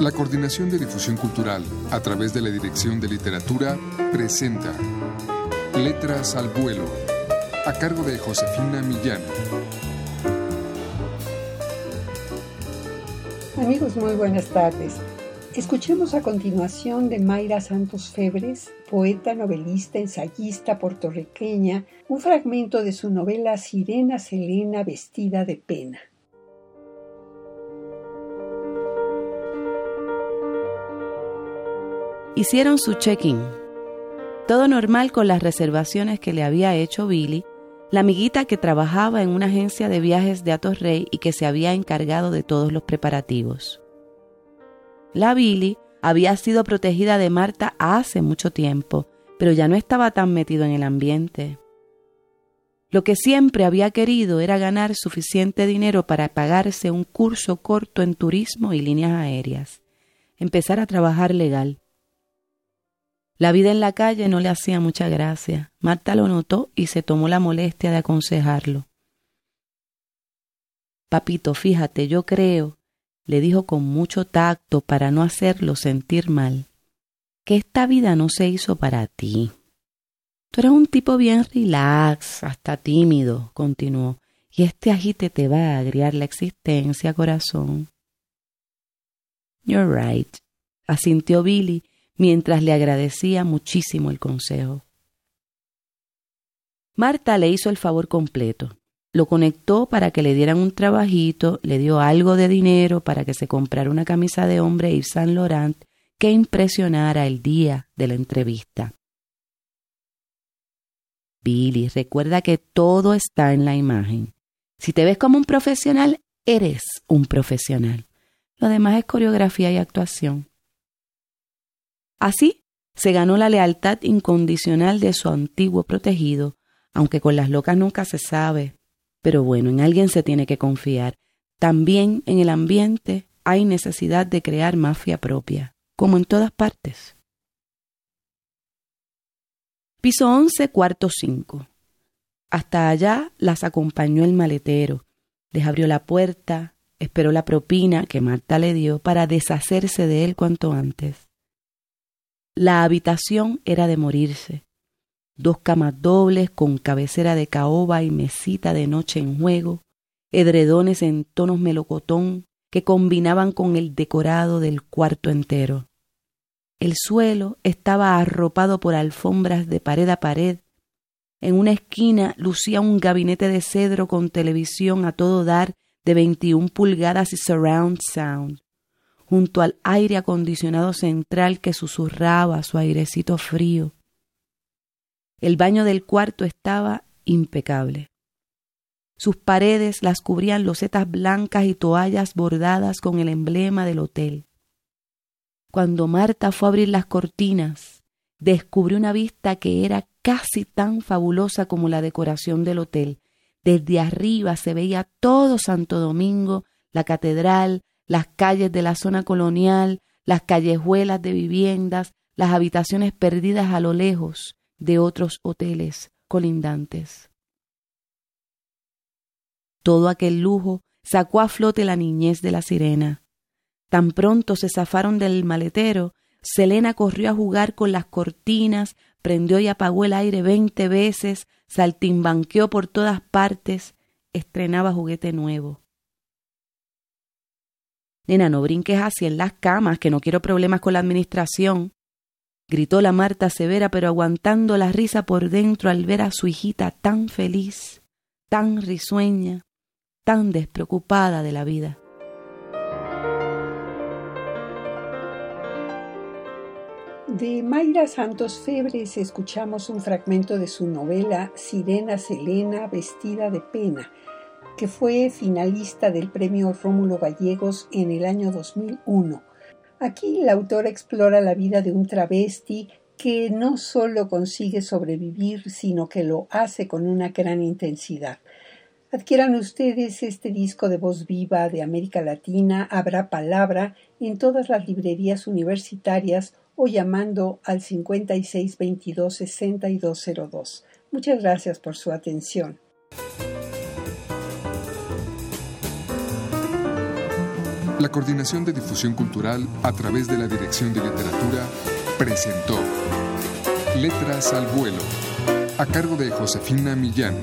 La Coordinación de Difusión Cultural, a través de la Dirección de Literatura, presenta Letras al Vuelo, a cargo de Josefina Millán. Amigos, muy buenas tardes. Escuchemos a continuación de Mayra Santos Febres, poeta, novelista, ensayista puertorriqueña, un fragmento de su novela Sirena Selena vestida de pena. Hicieron su check-in. Todo normal con las reservaciones que le había hecho Billy, la amiguita que trabajaba en una agencia de viajes de Rey y que se había encargado de todos los preparativos. La Billy había sido protegida de Marta hace mucho tiempo, pero ya no estaba tan metido en el ambiente. Lo que siempre había querido era ganar suficiente dinero para pagarse un curso corto en turismo y líneas aéreas, empezar a trabajar legal. La vida en la calle no le hacía mucha gracia. Marta lo notó y se tomó la molestia de aconsejarlo. Papito, fíjate, yo creo, le dijo con mucho tacto para no hacerlo sentir mal, que esta vida no se hizo para ti. Tú eres un tipo bien relax, hasta tímido, continuó, y este agite te va a agriar la existencia, corazón. You're right, asintió Billy mientras le agradecía muchísimo el consejo. Marta le hizo el favor completo. Lo conectó para que le dieran un trabajito, le dio algo de dinero para que se comprara una camisa de hombre Yves Saint Laurent que impresionara el día de la entrevista. Billy, recuerda que todo está en la imagen. Si te ves como un profesional, eres un profesional. Lo demás es coreografía y actuación. Así se ganó la lealtad incondicional de su antiguo protegido, aunque con las locas nunca se sabe. Pero bueno, en alguien se tiene que confiar. También en el ambiente hay necesidad de crear mafia propia, como en todas partes. Piso 11, cuarto 5. Hasta allá las acompañó el maletero, les abrió la puerta, esperó la propina que Marta le dio para deshacerse de él cuanto antes. La habitación era de morirse. Dos camas dobles con cabecera de caoba y mesita de noche en juego, edredones en tonos melocotón que combinaban con el decorado del cuarto entero. El suelo estaba arropado por alfombras de pared a pared. En una esquina lucía un gabinete de cedro con televisión a todo dar de 21 pulgadas y surround sound junto al aire acondicionado central que susurraba su airecito frío. El baño del cuarto estaba impecable. Sus paredes las cubrían losetas blancas y toallas bordadas con el emblema del hotel. Cuando Marta fue a abrir las cortinas, descubrió una vista que era casi tan fabulosa como la decoración del hotel. Desde arriba se veía todo Santo Domingo, la catedral, las calles de la zona colonial, las callejuelas de viviendas, las habitaciones perdidas a lo lejos de otros hoteles colindantes. Todo aquel lujo sacó a flote la niñez de la sirena. Tan pronto se zafaron del maletero, Selena corrió a jugar con las cortinas, prendió y apagó el aire veinte veces, saltimbanqueó por todas partes, estrenaba juguete nuevo. Nena, no brinques así en las camas, que no quiero problemas con la administración. Gritó la Marta severa, pero aguantando la risa por dentro al ver a su hijita tan feliz, tan risueña, tan despreocupada de la vida. De Mayra Santos Febres escuchamos un fragmento de su novela Sirena Selena vestida de pena, que fue finalista del premio Rómulo Gallegos en el año 2001. Aquí la autora explora la vida de un travesti que no solo consigue sobrevivir, sino que lo hace con una gran intensidad. Adquieran ustedes este disco de voz viva de América Latina, Habrá Palabra, en todas las librerías universitarias o llamando al 5622-6202. Muchas gracias por su atención. La Coordinación de Difusión Cultural a través de la Dirección de Literatura presentó Letras al Vuelo, a cargo de Josefina Millán.